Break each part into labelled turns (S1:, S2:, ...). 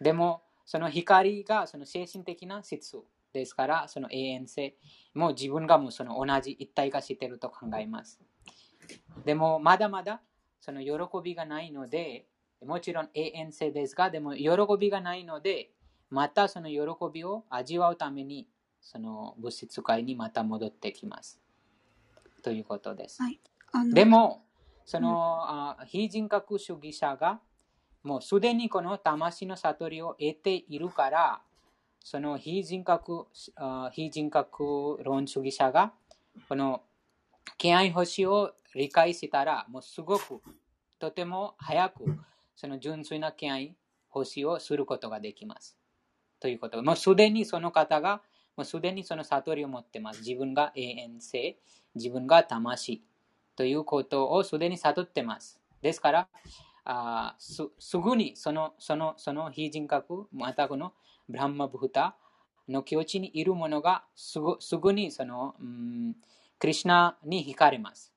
S1: でも、その光がその精神的な質ですから、その永遠性も自分がもうその同じ一体化していると考えます。でも、まだまだその喜びがないので、もちろん永遠性ですが、でも喜びがないので、またその喜びを味わうために、その物質界にまた戻ってきます。ということです。はい、でも、その、うん、非人格主義者が、もうすでにこの魂の悟りを得ているから、その非人格非人格論主義者が、この敬愛星を理解したら、もうすごく、とても早く、その純粋な敬愛星をすることができます。ということ。もうすでにその方が、もうすでにその悟りを持ってます。自分が永遠性、自分が魂ということをすでに悟ってます。ですから、あすすぐにそのそのその非人格、またこのブランマブフタの境地にいるものがすぐすぐにその、うん、クリュナに惹かれます。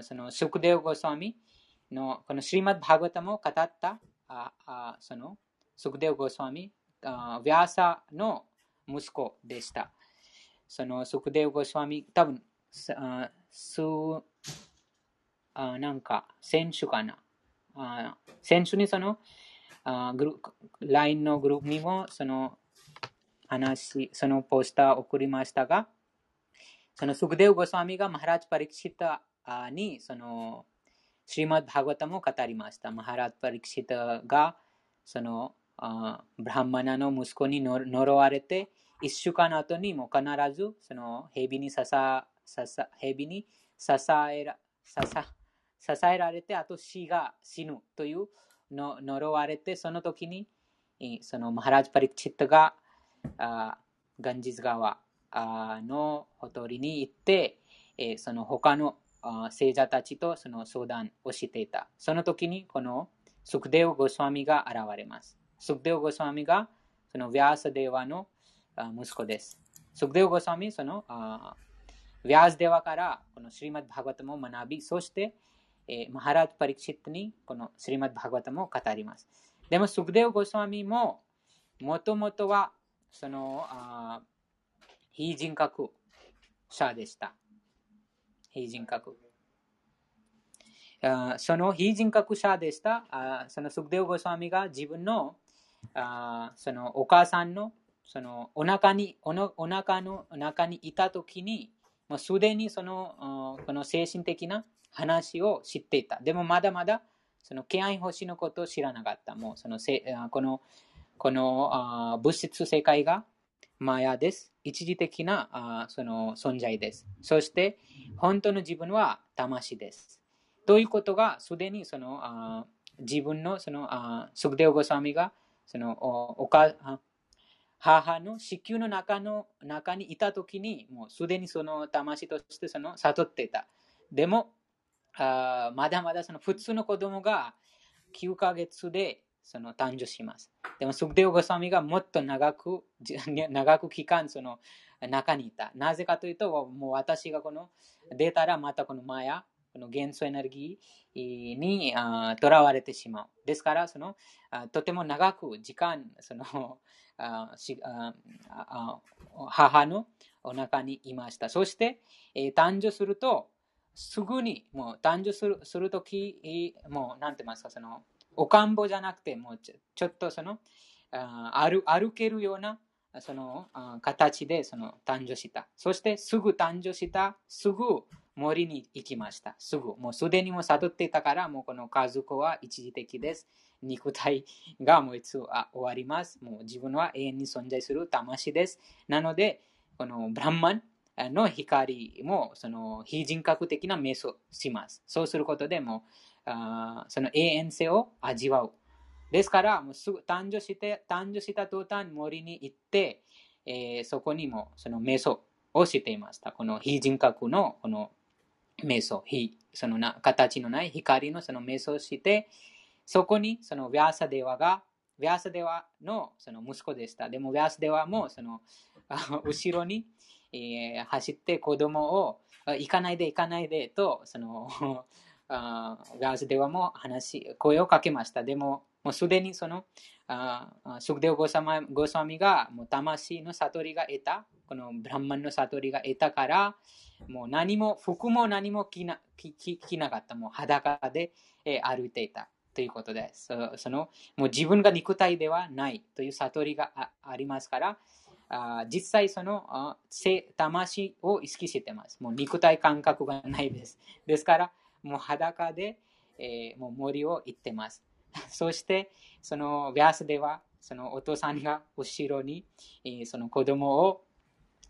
S1: そのシュクデウゴスワミのこのシリマッバーガタも語ったああそのシュクデウゴスワミあヴィアサの息子でした。そのシュクデウゴスワミ多分すあなんか選手かな。あ先週にそのあグル LINE のグループにもその話、そのポスターを送りましたが、そのスグデウ・ゴスワミがマハラジ・パリクシタにそのシリマッド・ハガタも語りました。マハラジ・パリクシタがそのあブラハマナの息子に呪われて、一週間後にも必ずその蛇に刺さ、刺さ蛇に刺さえら、刺さ、支えられて、あと死が死ぬというの呪われて、その時に、そのマハラジ・パリクチットがあガンジズ川のほとりに行って、その他の聖者たちとその相談をしていた。その時にこのスクデウ・ゴスワミが現れます。スクデウ・ゴスワミがそのヴィアーサ・デワの息子です。スクデウ・ゴスワミそのヴィアース・デワからこのシリマッド・バガタムを学び、そしてえー、マハラート・パリクシットにこのスリマッド・バガタムを語ります。でも、スクデウ・ゴスワミも、もともとは、その、あ非人格者でした。非人格。あその非人格者でした。あそのスクデウ・ゴスワミが自分のあそのお母さんのそのお腹におのお腹の中にいたときに、もうすでにそのこの精神的な話を知っていた。でもまだまだその敬愛星のことを知らなかった。もうそのせこのこの物質世界がマヤです。一時的なあその存在です。そして本当の自分は魂です。ということがすでにそのあ自分のそのあスグデオゴスワミがそのおおか母の子宮の中の中にいたときにもうすでにその魂としてその悟っていた。でもあまだまだその普通の子供が9ヶ月でその誕生します。でも、スクデオゴサミがもっと長く、長く期間その中にいた。なぜかというと、もう私がこの出たらまたこのマヤ、この元素エネルギーにとらわれてしまう。ですから、そのとても長く時間、その母のお腹にいました。そして、えー、誕生すると、すぐにもう誕生するするとき、もうなんて言いますか、そのおかんぼじゃなくて、もうちょっとそのあ歩歩けるようなその形でその誕生した。そしてすぐ誕生した、すぐ森に行きました。すぐ。もうすでにも悟っていたから、もうこの家族は一時的です。肉体がもういつ終わります。もう自分は永遠に存在する魂です。なので、このブランマン、の光もその非人格的な瞑想します。そうすることでもあその永遠性を味わう。ですから、もうすぐ誕生して、誕生した途端森に行って、えー、そこにもその瞑想をしていました。この非人格のこの瞑想、非そのな形のない光のその瞑想をして、そこにそのヴィアサデワが、ヴィアサデワのその息子でした。でもヴィアサデワもその後ろに走って子供を行かないで行かないでと、その、ガーズではも話、声をかけました。でも、もうすでにその、あスクデオゴサマゴスワミがもう魂の悟りが得た、このブランマンの悟りが得たから、もう何も、服も何も着な着着なかった。もう裸で、歩いていた。ということです。そのもう自分が肉体ではないという悟りがありますから、あ実際その魂を意識してます。もう肉体感覚がないです。ですから、もう裸で、えー、もう森を行ってます。そして、そのヴィアスでは、そのお父さんが後ろに、えー、その子供を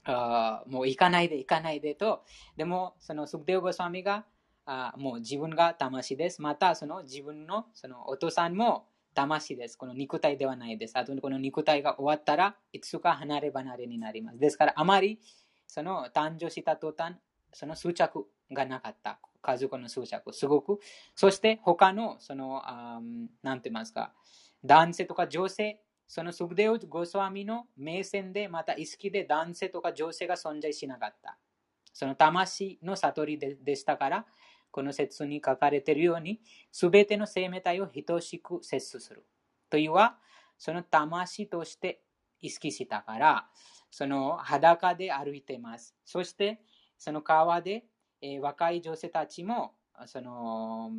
S1: あもう行かないで行かないでと、でもそのスクデオゴスワミがあもう自分が魂です。またその自分のそのお父さんも魂です。この肉体ではないです。あとこの肉体が終わったらいつか離れ離れになります。ですからあまりその誕生した途端、その執着がなかった。家族の執着、すごく。そして他の、その、何て言いますか、男性とか女性、そのスグデオ・ゴスワミの目線で、また意識で男性とか女性が存在しなかった。その魂の悟りでしたから、この説に書かれているように、すべての生命体を等しく接する。というは、その魂として意識したから、その裸で歩いています。そして、その川で、えー、若い女性たちも、その、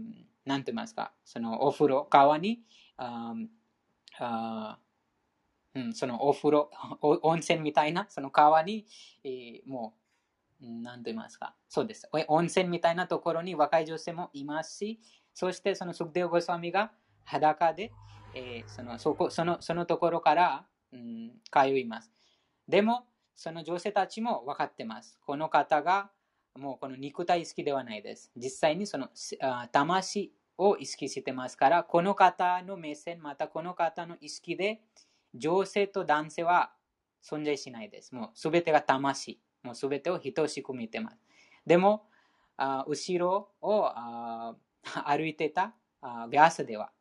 S1: なんて言いますか、そのお風呂、川に、ああうん、そのお風呂、温泉みたいな、その川に、えー、もう、なんと言いますか、そうです。温泉みたいなところに若い女性もいますし、そしてそのスクデオゴスワミが裸で、えー、そのそこそのそのところから、うん、通います。でも、その女性たちも分かってます。この方がもうこの肉体意識ではないです。実際にその魂を意識してますから、この方の目線、またこの方の意識で、女性と男性は存在しないです。もうすべてが魂。もうすべてを等しく見てます。でも、あ後ろをあ歩いてたあビャースでは、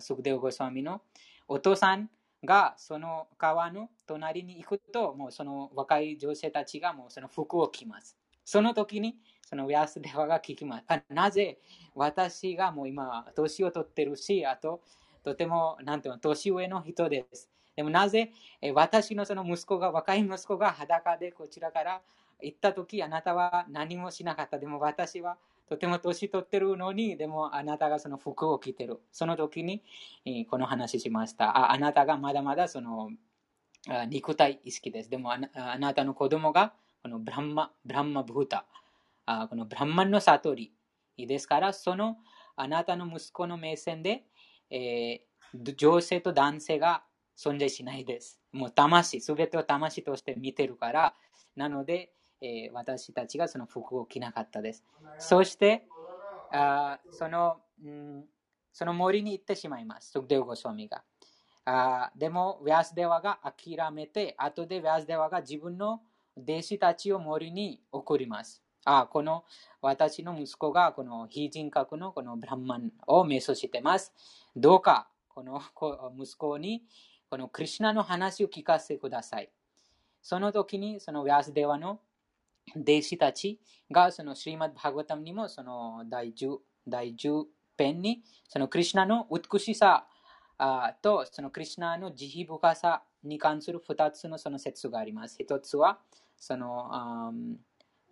S1: スクデオゴスワミのお父さんがその川の隣に行くと、もうその若い女性たちがもうその服を着ます。その時に、そのウィアスデワが聞きます。なぜ私がもう今、年を取ってるし、あと、とても、なんていうの、年上の人です。でもなぜ私のその息子が、若い息子が裸でこちらから行った時、あなたは何もしなかった。でも私はとても年取ってるのに、でもあなたがその服を着てる。その時にこの話しました。ああなたがまだまだその肉体意識です。でもあなたの子供がこのブランマ、ブランマブータ、あこのブランマンの悟りですから、そのあなたの息子の目線で、えー、女性と男性が存在しないです。もう魂、すべてを魂として見てるから、なので、えー、私たちがその服を着なかったです。そして、あその、うん、その森に行ってしまいます。スクデウゴスワミが。あでも、ヴィアスデワが諦めて、後でヴィアスデワが自分の弟子たちを森に送ります。あこの私の息子がこの非人格のこのブランマンを瞑想してます。どうかこの息子にこのクリュナの話を聞かせてください。その時にそのヴィアスデワの弟子たちがそのシリマッバーガタムにもその第10第10編にそのクリュナの美しさとそのクリュナの慈悲深さに関する2つのその説があります。1つはその、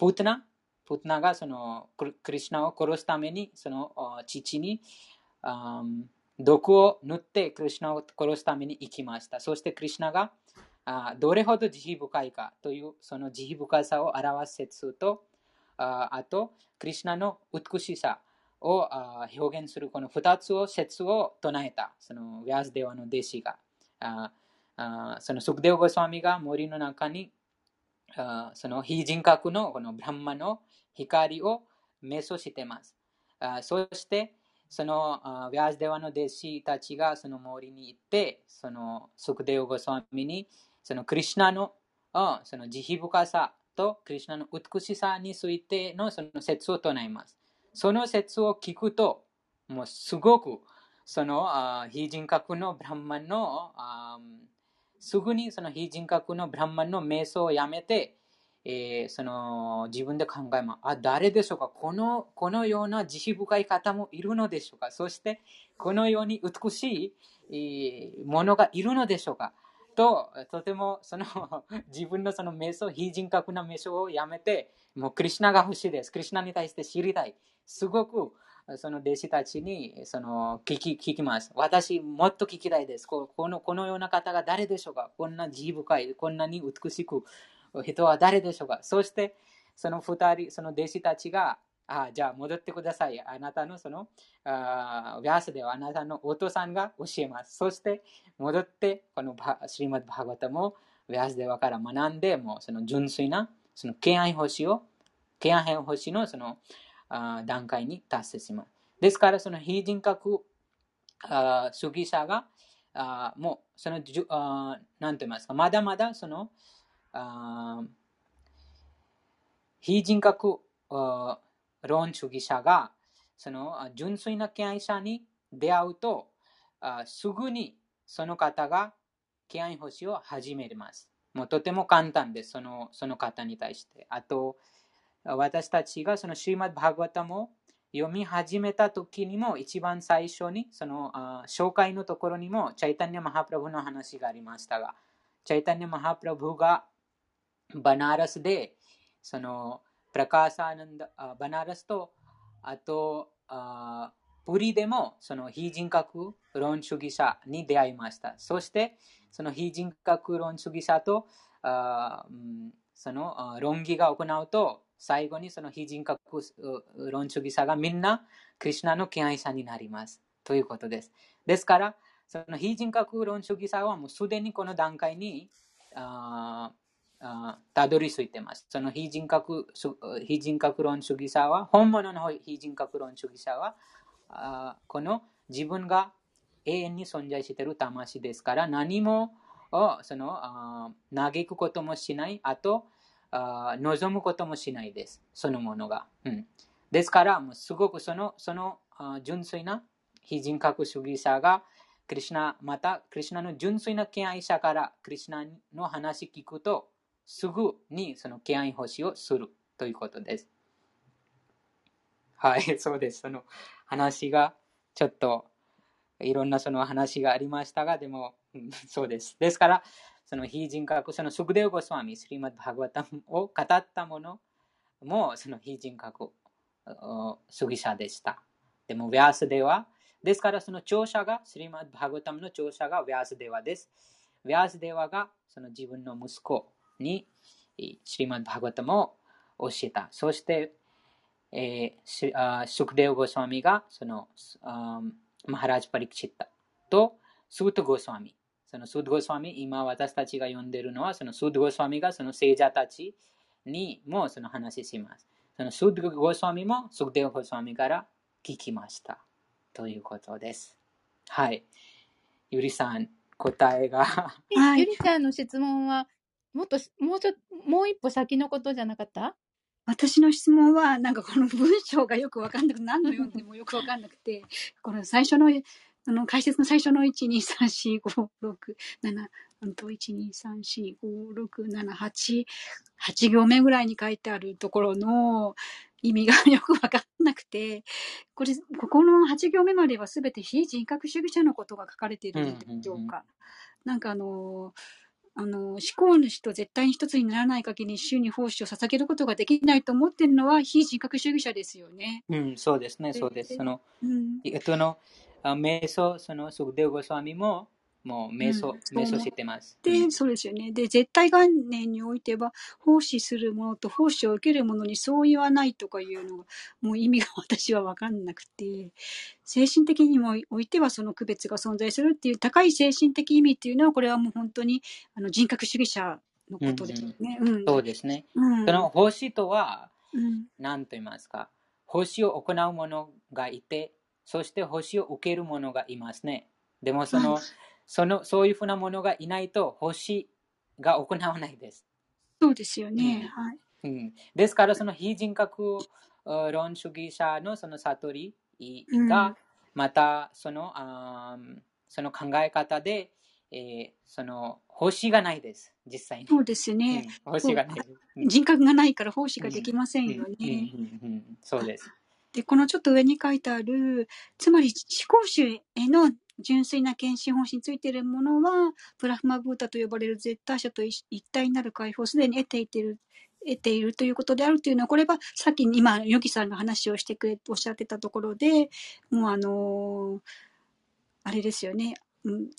S1: プートナ、プートナがそのクリシナを殺すためにその父に毒を塗ってクリシナを殺すために行きました。そしてクリシナがあどれほど慈悲深いかというその慈悲深さを表す説とああとクリシナの美しさを表現するこの2つを説を唱えたそのヴィアスデワの弟子がああそのスクデオゴスワミが森の中にその非人格のこのブランマの光を瞑想してますあ。そして、そのヴィアスデワの弟子たちがその森に行って、そのスクデオゴスワミにそのクリュナのその慈悲深さとクリュナの美しさについてのその説を唱えます。その説を聞くと、もうすごくその非人格のブランマンのすぐにその非人格のブランマンの瞑想をやめて、えー、その自分で考えます。あ、誰でしょうか？このこのような慈悲深い方もいるのでしょうか？そして、このように美しいものがいるのでしょうか？と、とてもその 自分のその瞑想、非人格な瞑想をやめて、もうクリュナが欲しいです。クリュナに対して知りたい。すごくその弟子たちにその聞き聞きます。私、もっと聞きたいですこの。このような方が誰でしょうか？こんな慈悲深い、こんなに美しく人は誰でしょうか？そして、その二人、その弟子たちが、あじゃあ戻ってください。あなたのその、あヴィアスではあなたのお父さんが教えます。そして戻って、このシリマッバーガタもヴィアスではから学んで、もうその純粋な、その敬愛星を、敬愛星のそのあ段階に達成します。ですから、その非人格あ主義者が、あもう、その、あなんて言いますか、まだまだその、非人格論主義者がその純粋な敬愛者に出会うとすぐにその方が敬愛星を始めます。もうとても簡単です、そのその方に対して。あと、私たちがそのシーマッバーガタも読み始めた時にも一番最初にその紹介のところにもチャイタニア・マハプラブの話がありましたが、チャイタニア・マハプラブがバナーラスでそのプラカーサーナンダバナーラスとあとプリでもその非人格論主義者に出会いました。そしてその非人格論主義者とあその論議が行うと最後にその非人格論主義者がみんなクリュナの敬愛者になります。ということです。ですから、その非人格論主義者はもうすでにこの段階にあたどり着いてます。その非人格非人格論主義者は、本物の非人格論主義者は、あこの自分が永遠に存在している魂ですから、何もをその嘆くこともしない、あとあ望むこともしないです。そのものが。うん、ですから、もうすごくそのその純粋な非人格主義者が、クリュナ、また、クリュナの純粋な敬愛者からクリュナの話聞くと、すぐにその敬愛星をするということです。はい、そうです。その話がちょっといろんなその話がありましたが、でも、そうです。ですから、その非人格、そのスグデウゴスワミ、スリマッバーグワタムを語ったものも、その非人格主義者でした。でも、ヴィアスデワ、ですからその聴者が、スリマッバーグワタムの聴者がヴィアスデワです。ヴィアスデワがその自分の息子にシリマン・バーガタムを教えた。そして、えー、シュクデウ・ゴスワミがそのマハラジ・パリクチッタとスート・ゴスワミ。そのスート・ゴスワミ、今私たちが呼んでいるのは、そのスート・ゴスワミがその聖者たちにもその話します。そのスート・ゴスワミもスーデウ・ゴスワミから聞きました。ということです。はい。ゆりさん、答えが
S2: ゆりちゃんの質問は、もっと、もうちょっと、もう一歩先のことじゃなかった？
S3: 私の質問は、なんかこの文章がよくわかんなくて、何の読んでもよくわかんなくて、この最初の、あの、解説の最初の1、2、3、4、5、6、7、うんと、1、2、3、4、5、6、7、8、8行目ぐらいに書いてあるところの意味がよくわかんなくて、これ、ここの8行目まではすべて非人格主義者のことが書かれているんでしょうか？なんかあのーあの、思考主と絶対に一つにならない限り、主に奉仕を捧げることができないと思っているのは、非人格主義者ですよね。
S1: うん、そうですね、そうです。その、うん、その、瞑想、その、スグデウゴスワミも、もう瞑想、うん、瞑想してます。
S3: で、そうですよね。で、絶対概念においては、奉仕するものと奉仕を受けるものにそう言わないとかいうのが、もう意味が私はわかんなくて、精神的にもおいてはその区別が存在するっていう高い精神的意味っていうのは、これはもう本当にあの人格主義者のことですね。
S1: うん、うん、そうですね。うん、その奉仕とは、何、と言いますか。奉仕を行う者がいて、そして奉仕を受ける者がいますね。でもその、はいそのそういうふうなものがいないと星が行わないです。
S3: そうですよね。うん、はい
S1: うん、ですから、その非人格論主義者のその悟りが、またその,、あその考え方で、えー、その星がないです、実際に。
S3: そうですね。
S1: うん、星がない。
S3: 人格がないから星ができませんよね。
S1: そうです。
S3: で、このちょっと上に書いてある、つまり思考主への純粋な献身本心についているものは、ブラフマブータと呼ばれる絶対者と一一体になる解放をすでに得ていている、得ているということであるというのは、これはさっき今、ヨギさんが話をしてくれ、おっしゃってたところで、もうあのーあれですよね、うん、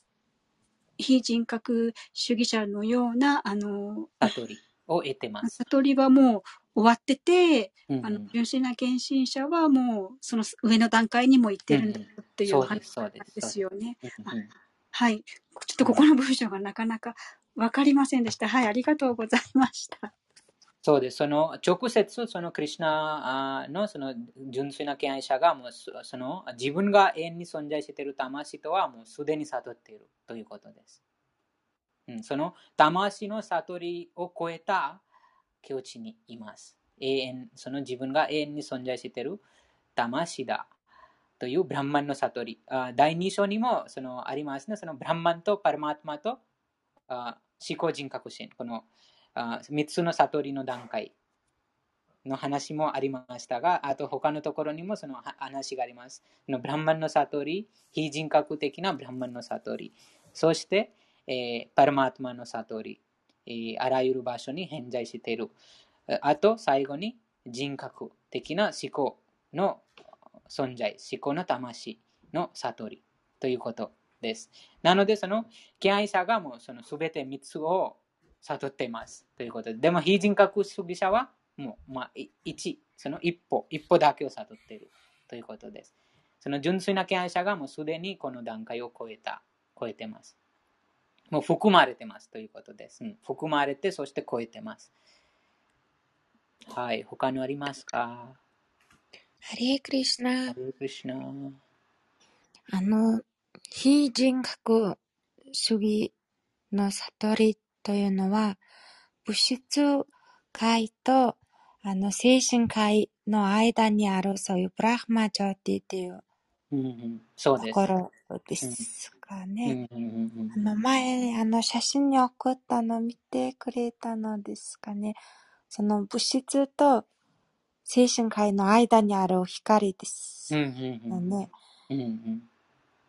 S3: 非人格主義者のような、あのー
S1: 悟りを得てます。
S3: 悟りはもう終わってて、
S1: うん
S3: あの、純粋な献身者はもう、その上の段階にも行ってるんだよっていう話なんですよね。はい。ちょっとここの文章がなかなかわかりませんでした。はい、ありがとうございました。
S1: そうです。その直接、そのクリュナあのその純粋な敬愛者がもうそその自分が永遠に存在している魂とはもうすでに悟っているということです。うん、その魂の悟りを超えた境地にいます。永遠、その自分が永遠に存在している魂だというブランマンの悟り。あ第2章にもそのありますね。そのブランマンとパラマートマとあ思考人格心。この3つの悟りの段階の話もありましたが、あと他のところにもその話があります。のブランマンの悟り、非人格的なブランマンの悟り、そして、えーパラマートマの悟り、えーあらゆる場所に偏在している。あと最後に人格的な思考の存在、思考の魂の悟りということです。なので、その敬愛者がもうその全て3つを悟っています。ということで。でも、非人格主義者は、もう、まあ、い一、その一歩、一歩だけを悟っているということです。その純粋な敬愛者がもうすでにこの段階を超えた、超えてます。もう含まれてますということです。うん、含まれて、そして超えてます。はい、他にありますか
S4: ハレークリシュナ
S1: ハ。レークリシュナ
S4: あの、非人格主義の悟りというのは、物質界と、あの、精神界の間にある、そういうブラフマジョーティっていう
S1: うんうん、そうです。
S4: ところですか
S1: う
S4: ね。あの、前、あの、写真に送ったの見てくれたのですかね。その物質と精神界の間にある光です
S1: うんうんうん
S4: よね。
S1: うんうん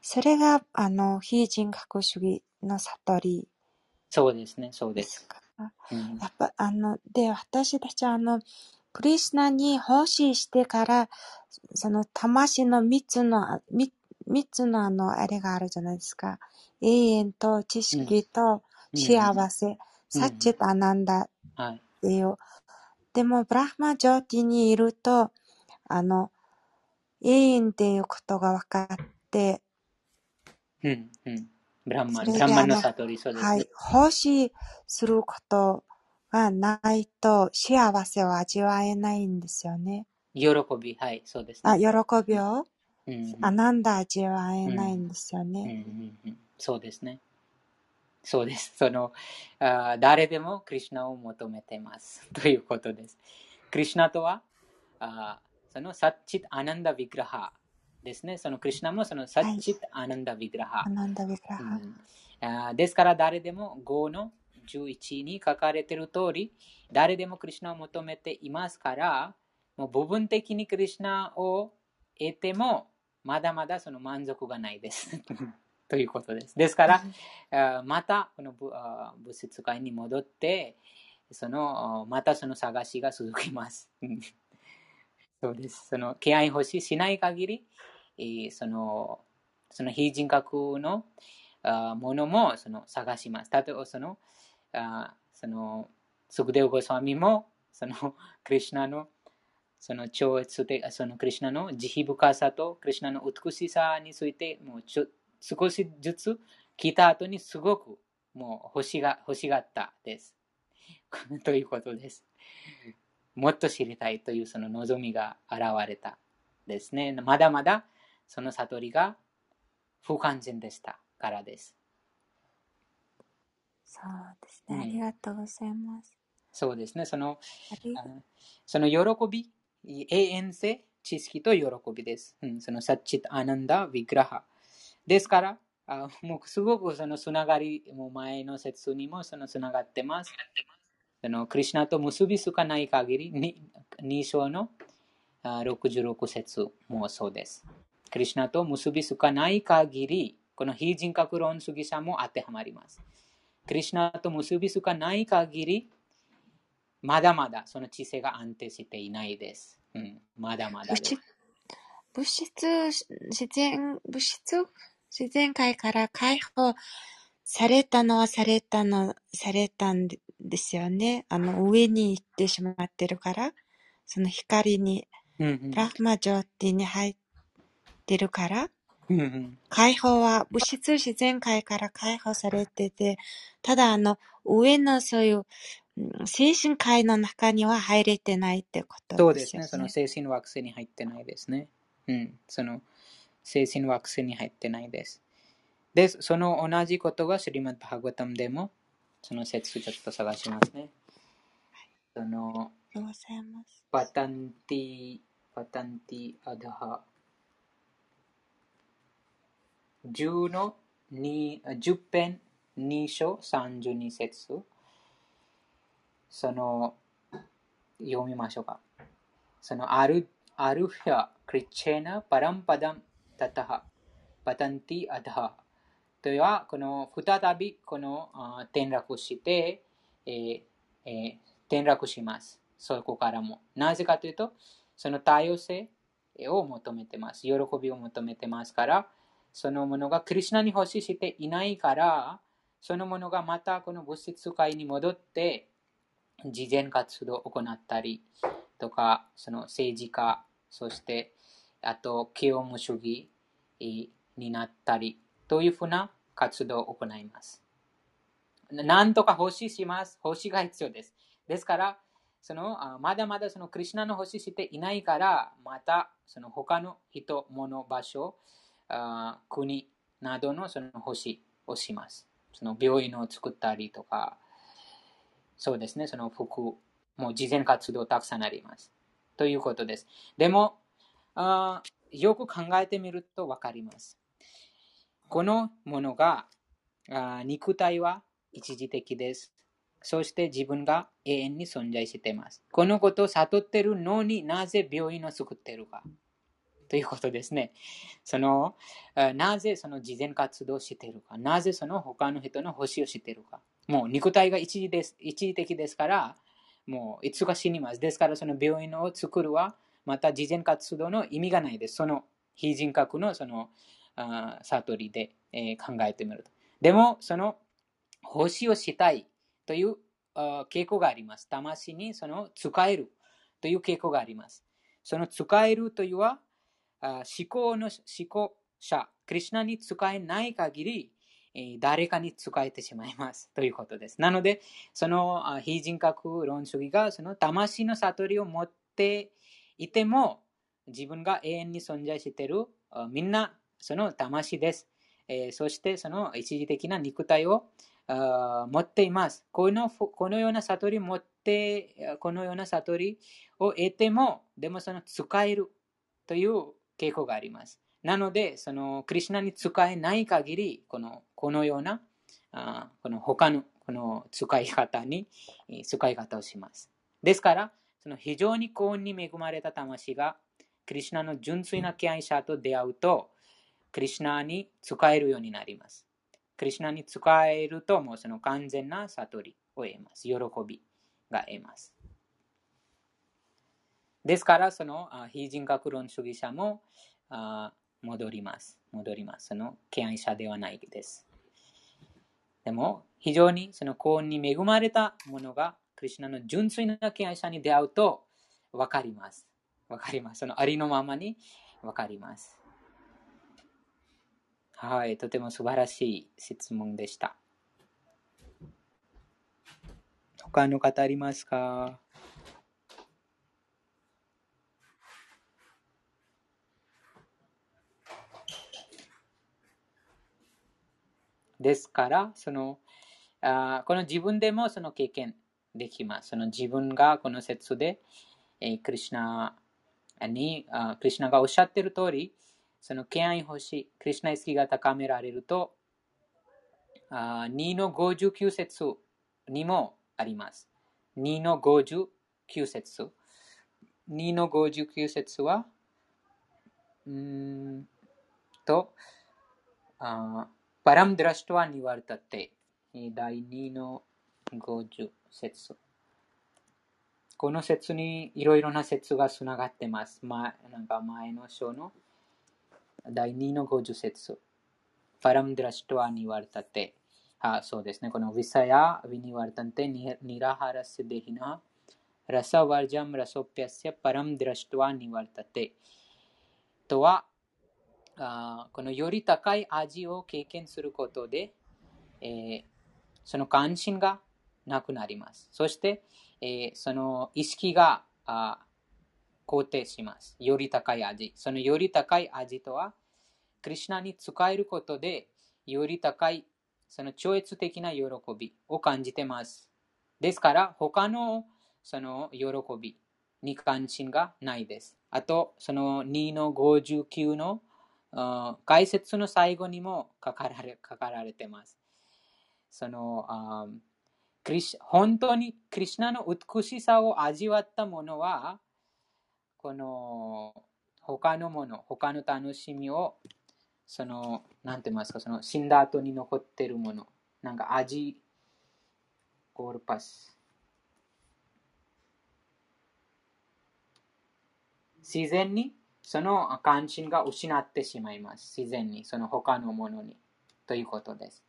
S4: それが、あの、非人格主義の悟り
S1: そうですね、そう
S4: で
S1: です。うん
S4: やっぱ、あの、で、私たちは、あの、クリスナに奉仕してから、その魂の三つの、三三つのあの、あれがあるじゃないですか。永遠と知識と幸せ、サッチットアナンダ
S1: はい。
S4: っていう。でも、ブラフマジョーティにいると、あの、永遠っていうことが分かって、
S1: うんうん。ブランマン、ブランマンの悟り、そうですね。
S4: はい、奉仕することがないと幸せを味わえないんですよね。
S1: 喜び、はい、そうです
S4: あ、
S1: ね。
S4: 喜びを、
S1: うんうん
S4: あ、なんだ味わえないんですよ
S1: うんう
S4: ね。
S1: んうんそうですね。そうです。その、あー誰でもクリシュナを求めてます。ということです。クリシュナとは、あーそのサッチッアナンダ・ヴィグラハですね。そのクリシュナもそのサッチッアナンダ・ヴィグラハ
S4: ア。ナンダビクラハ。
S1: うんあーですから誰でも5の11に書かれている通り、誰でもクリシュナを求めていますから、もう部分的にクリシュナを得ても、まだまだその満足がないです。ということです。ですから、またこの物質界に戻って、そのまたその探しが続きます。うんそうです。その敬愛欲ししない限り、えーそのその非人格のものもその探します。例えばその、そのスクデウゴスワミもその クリシュナのその超越的、そのクリシュナの慈悲深さとクリシュナの美しさについてもうちょ少しずつ聞いた後にすごくもう欲しが欲しがったです。ということです。もっと知りたいというその望みが現れたですね。まだまだその悟りが不完全でしたからです。
S4: そうですね。
S1: うん
S4: ありがとうございます。
S1: そうですね。そのその喜び、永遠性、知識と喜びです。うん、そのサッチットアナンダ・ヴィグラハ。ですから、あもうすごくそのつながり、も前の説にもそのつながってます。そのクリシュナと結びつかない限り、に2章のあ66節もそうです。クリシュナと結びつかない限り、この非人格論主義者も当てはまります。クリュナと結びつかない限り、まだまだその知性が安定していないです。うん、まだまだ。
S4: 物質、自然、物質、自然界から解放されたのはされたの、されたんですよね。あの、上に行ってしまってるから、その光に、
S1: うんうん、
S4: ラフマジョーティに入ってるから、
S1: うんうん、
S4: 解放は物質自然界から解放されてて、ただあの、上のそういう精神界の中には入れてないってことですね。
S1: そうですね。その精神惑星に入ってないですね。うん。その精神惑星に入ってないです。で、その同じことがシリマッバーガタムでも、その説ちょっと探しますね。その、パタンティ、パタンティアダハ。10の2、10編2章32節。その、読みましょうか。その、アル、アルフィア、クリチェナ、パランパダン、タタハ、パタンティアダハ。というは、この再びこの転落して、えーえー、転落します。そこからも。なぜかというと、その多様性を求めてます。喜びを求めてますから、そのものがクリュナに欲ししていないから、そのものがまたこの物質界に戻って、慈善活動を行ったりとか、その政治家、そしてあと、清無主義になったりというふうな活動を行います。なんとか奉仕します。奉仕が必要です。ですから、そのまだまだそのクリュナの奉仕していないから、またその他の人、物、場所、国などのその奉仕をします。その病院を作ったりとか、そうですね、その服、もう慈善活動たくさんあります。ということです。でも、あよく考えてみると分かります。このものが、あ肉体は一時的です。そして自分が永遠に存在しています。このことを悟ってるのになぜ病院を作っているか。ということですね。そのなぜその慈善活動をしているか。なぜその他の人の星をしているか。もう肉体が一時です一時的ですから、もういつか死にます。ですからその病院を作るは、また慈善活動の意味がないです。その非人格のその悟りで、考えてみると。でも、その星をしたいという傾向があります。魂にその使えるという傾向があります。その使えるというは、思考の思考者、クリュナに使えない限り、誰かに使えてしまいますということです。なので、その非人格論主義がその魂の悟りを持っていても、自分が永遠に存在しているみんなその魂です。えー、そしてその一時的な肉体を持っています。このこのような悟り持って、このような悟りを得ても、でもその使えるという傾向があります。なので、そのクリュナに使えない限り、このこのようなあこの他のこの使い方に使い方をします。ですから、その非常に幸運に恵まれた魂が、クリュナの純粋な敬愛者と出会うと、クリュナに使えるようになります。クリュナに使えると、もうその完全な悟りを得ます。喜びが得ます。ですから、その非人格論主義者も戻ります。戻ります。その敬愛者ではないです。でも、非常にその幸運に恵まれたものが、クリュナの純粋な敬愛者に出会うと分かります。分かります。そのありのままに分かります。はい、とても素晴らしい質問でした。他の方ありますか？ですから、そのあこの自分でもその経験できます。その自分がこの説で、えー、クリュナにあ、クリュナがおっしゃってる通り、その敬愛星、クリュナ意識が高められると、あ2の59節にもあります。2の59節。2の59節は、うんと、あパラムドラシトワニワルタテ。第2の50節。この説にいろいろな説がつながってます。ま、なんか前の章の第2の50節。パラムドラシトワニワルタテ。あそうですね。このヴィサヤ、ヴィニワルタンテ、ニラハラスデヒナ、ラサワルジャムラソピアセ、パラムドラシトワニワルタテ。とは、あこのより高い味を経験することで、えー、その関心がなくなります。そして、えー、その意識が肯定します。より高い味。そのより高い味とは、クリュナに使えることで、より高い、その超越的な喜びを感じてます。ですから、他のその喜びに関心がないです。あと、その2の59の解説の最後にも書かられ書かられてます。その本当にクリュナの美しさを味わったものは、この他のもの、他の楽しみを、その、なんて言いますか、その死んだ後に残っているもの、なんか味、ゴールパス。自然にその関心が失ってしまいます。自然に、その他のものに。ということです。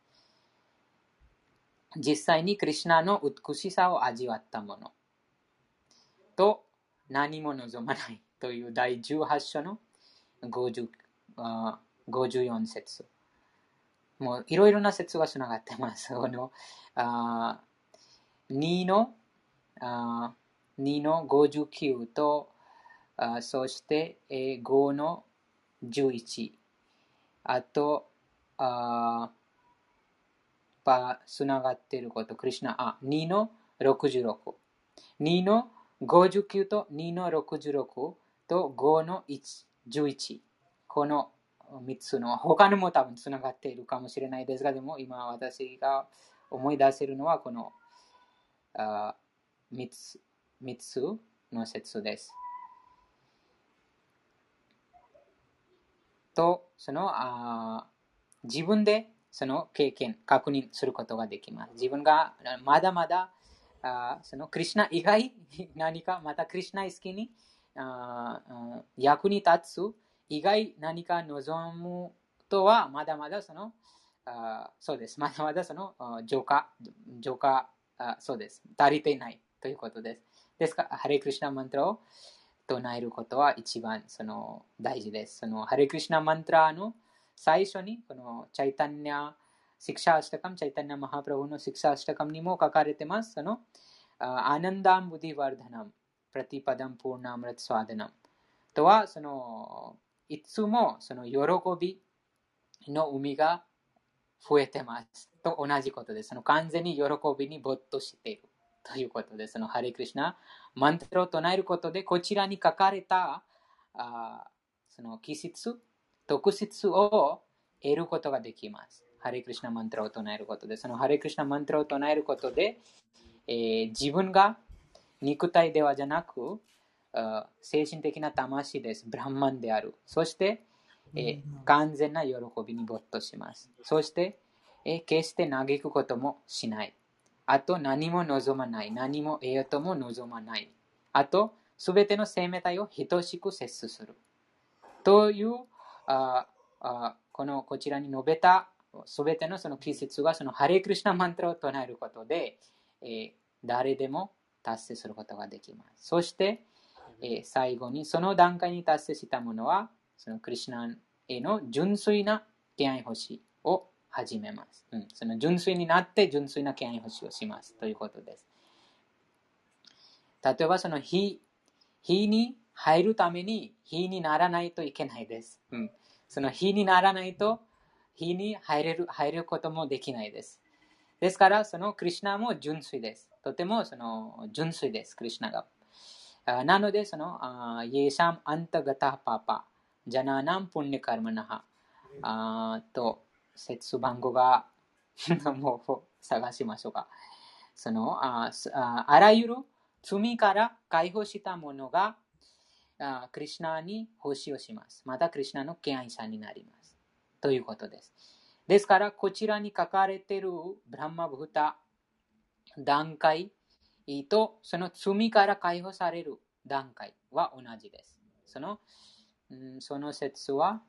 S1: 実際にクリュナの美しさを味わったものと何も望まないという第18章の50 54節。もういろいろな説がつながってます。このあ2のあ2の59とあそして、5の11。あと、あパつながっていること、クリュナ、あ、2の66。2の59と2の66と5の11。この3つの、他のも多分つながっているかもしれないですが、でも今私が思い出せるのはこのあ3つ ,3 つの説です。と、そのあ自分でその経験、確認することができます。自分がまだまだあそのクリュナ以外何かまたクリュナ好きにあ役に立つ以外何か望むとはまだまだそのあそうです。まだまだその浄化、浄化あそうです。足りていないということです。ですから、ハレクリシナマントラを唱えることは一番その大事です。そのハレクリシナマントラの最初にこのチャイタンニャ、シクシャアスタカム、チャイタンニャマハプラブのシクシャアスタカムにも書かれてます。そのアナンダンブディワルダナム、プラティパダンプーナムラツスワダナムとは、そのいつもその喜びの海が増えてます。と同じことです。その完全に喜びに没頭している。ということで、そのハレクリシナ、マントラを唱えることで、こちらに書かれたあその気質、特質を得ることができます。ハレクリシナマントラを唱えることで、そのハレクリシナマントラを唱えることで、えー、自分が肉体ではじゃなく、精神的な魂です。ブランマンである。そして、えー、完全な喜びに没頭します。そして、えー、決して嘆くこともしない。あと何も望まない。何も得ようとも望まない。あと、すべての生命体を等しく接する。というああこのこちらに述べたすべてのその季節がそのハレクリシナマントラを唱えることで、えー、誰でも達成することができます。そして、えー、最後にその段階に達成したものはそのクリシナへの純粋な敬愛星を始めます、うん。その純粋になって純粋な敬愛星をしますということです。例えばその火火に入るために火にならないといけないです。うん、その火にならないと火に入れる入ることもできないです。ですから、そのクリュナも純粋です。とてもその純粋です、クリュナが。なので、その、イエシャムアンタガタパパ、ジャナナンプンニカルマナハと、節番号がもう探しましょうか。そのああらゆる罪から解放したものがあクリュナに奉仕をします。またクリュナの敬愛者になります。ということです。ですから、こちらに書かれているブランマブータ段階と、その罪から解放される段階は同じです。その、うん、その説は、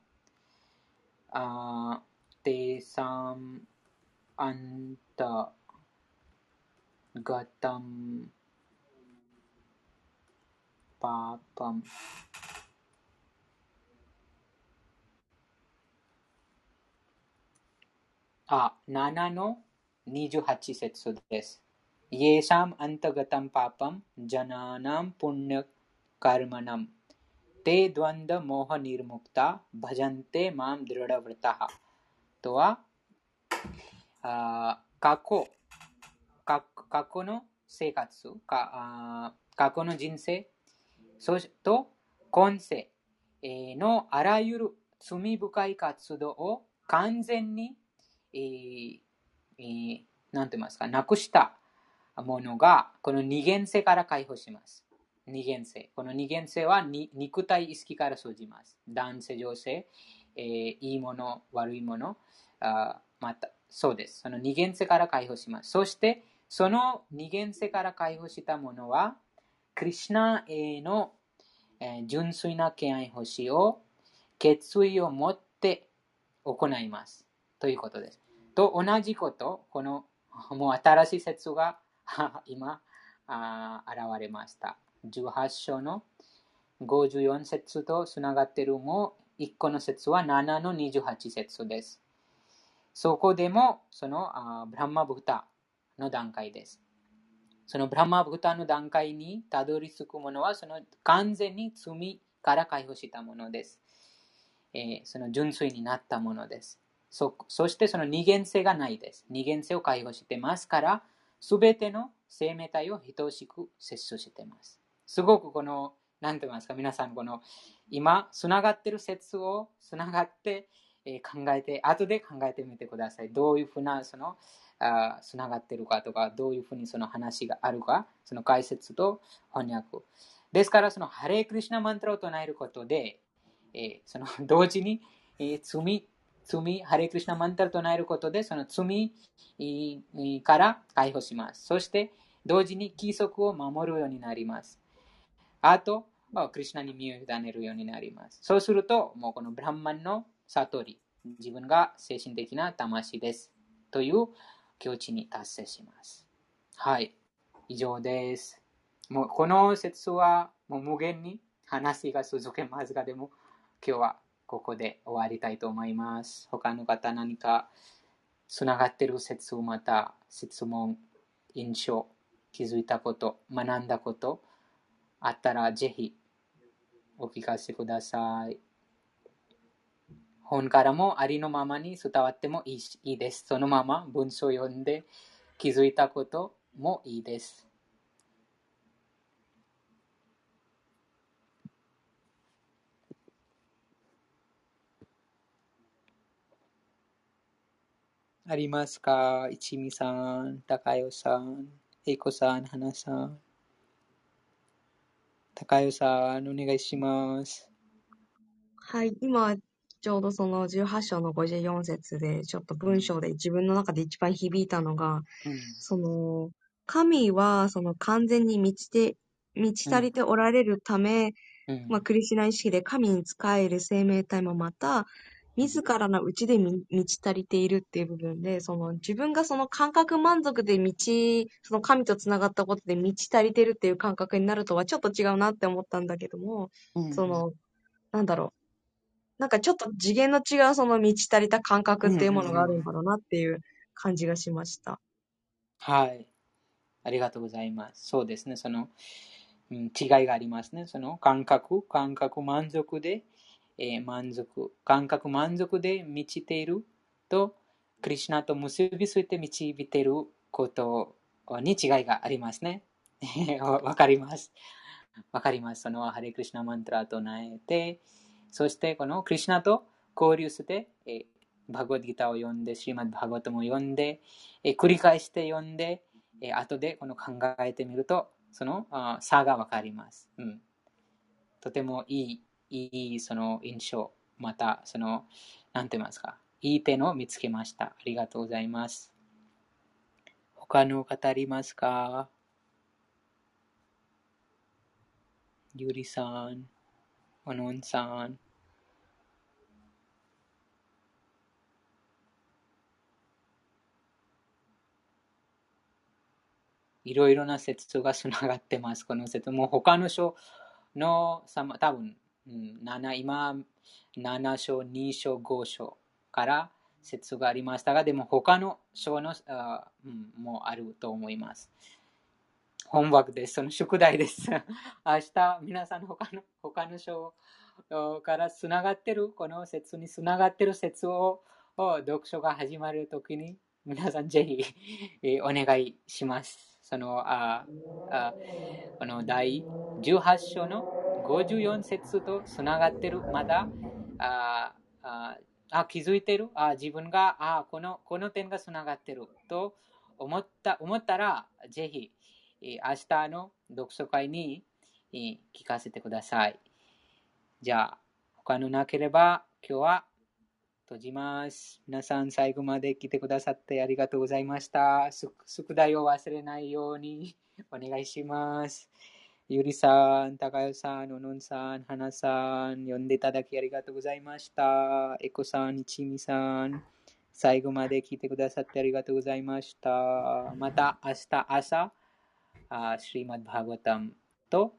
S1: あテサンアンタガタ、ムアンタガタンパーパン、ジャナナムプンニカルマナム。てドそしてと今世のあらゆる罪深い活動を完全にえーえー、なんて言いますか、なくしたものが、この二元性から解放します。二元性。この二元性は肉体意識から生じます。男性、女性、えー、いいもの、悪いもの、あまた、そうです。その二元性から解放します。そして、その二元性から解放したものは、クリュナへの、純粋な敬愛欲しを決意を持って行います。ということです。と同じこと、このもう新しい説が今あ現れました。18章の54節とつながっているも1個の説は7の28節です。そこでもそのあブランマブタの段階です。そのブラマブタの段階にたどり着くものはその完全に罪から解放したものです。えー、その純粋になったものです。そそしてその二元性がないです。二元性を解放してますから、すべての生命体を等しく接種してます。すごくこの、なんて言いますか、皆さんこの、今、つながってる説をつながって、え考えて、後で考えてみてください。どういうふうな、その、つながってるかとか、どういうふうにその話があるか、その解説と翻訳。ですから、その、ハレークリシナマントラを唱えることで、えー、その、同時に、えー、罪罪、ハレクリシナマンタルと唱えることで、その罪から解放します。そして、同時に規則を守るようになります。あと、クリュナに身を委ねるようになります。そうすると、もうこのブランマンの悟り、自分が精神的な魂です。という境地に達成します。はい。以上です。もうこの説はもう無限に話が続けますが、でも今日はここで終わりたいと思います。他の方何かつながっている説また質問、印象、気づいたこと、学んだことあったらぜひお聞かせください。本からもありのままに伝わってもいいです。そのまま文章を読んで気づいたこともいいです。ありますか？一味さん、高代さん、えいこさん、はなさん。高代さん、お願いします。
S5: はい、今、ちょうどその18章の54節で、ちょっと文章で自分の中で一番響いたのが、うん、その、神はその完全に満ちて、満ち足りておられるため、うん、まあ、クリシナ意識で神に仕える生命体もまた、自らの内で満ち足りているっていう部分で、その自分がその感覚満足で満ち、その神と繋がったことで満ち足りてるっていう感覚になるとはちょっと違うなって思ったんだけども、うんうん、その、なんだろう。なんかちょっと次元の違うその満ち足りた感覚っていうものがあるんだろうなっていう感じがしました。
S1: はい。ありがとうございます。そうですね。その、うん、違いがありますね。その感覚、感覚満足で、えー、満足、感覚満足で満ちていると、クリュナと結びついて導いていることに違いがありますね。わかります。わかります。そのハレクリシナマントラと唱えて、そしてこのクリュナと交流して、えー、バグワッギターを読んで、シーマッバグワットも読んで、えー、繰り返して読んで、えー、後でこの考えてみると、そのあ差がわかります、うん。とてもいいいいその印象、またその、なんて言いますか、いい点を見つけました。ありがとうございます。他の方ありますか？ゆりさん、のんさん。いろいろな説がつながってます。この説。もう他の書の、多分、うん、7今、7章、2章、5章から説がありましたが、でも他の章のあ、うん、もあると思います。本枠です。その宿題です。明日、皆さん他の他の章からつながってる、この説につながってる説を読書が始まるときに、皆さんぜひ、お願いします。その、ああこの第18章の54節とつながってる、まだ、ああ気づいてる？あ自分があこのこの点がつながってると思った思ったら、ぜひ、明日の読書会に聞かせてください。じゃあ、他のなければ、今日は閉じます。皆さん、最後まで来てくださってありがとうございました。宿題を忘れないように お願いします。ゆりさん、高代さん、おのんさん、はなさん、呼んでいただきありがとうございました。エコさん、ちみさん、最後まで聞いてくださってありがとうございました。また明日朝、あーシリマッバーガタムと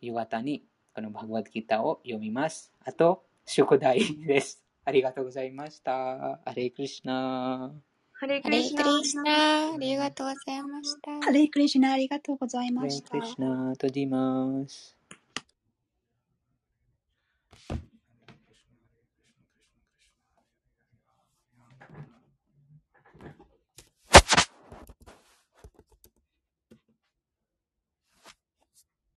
S1: 夕方にこのバグワッドギターを読みます。あと、宿題です。ありがとうございました。アレイクリシナ
S5: ハレ
S4: ハレクリシナありがとうございました。
S3: ハレークリシュナありがとうござい
S1: ー。アレイ
S3: ました
S1: クリ。シナー、閉じます。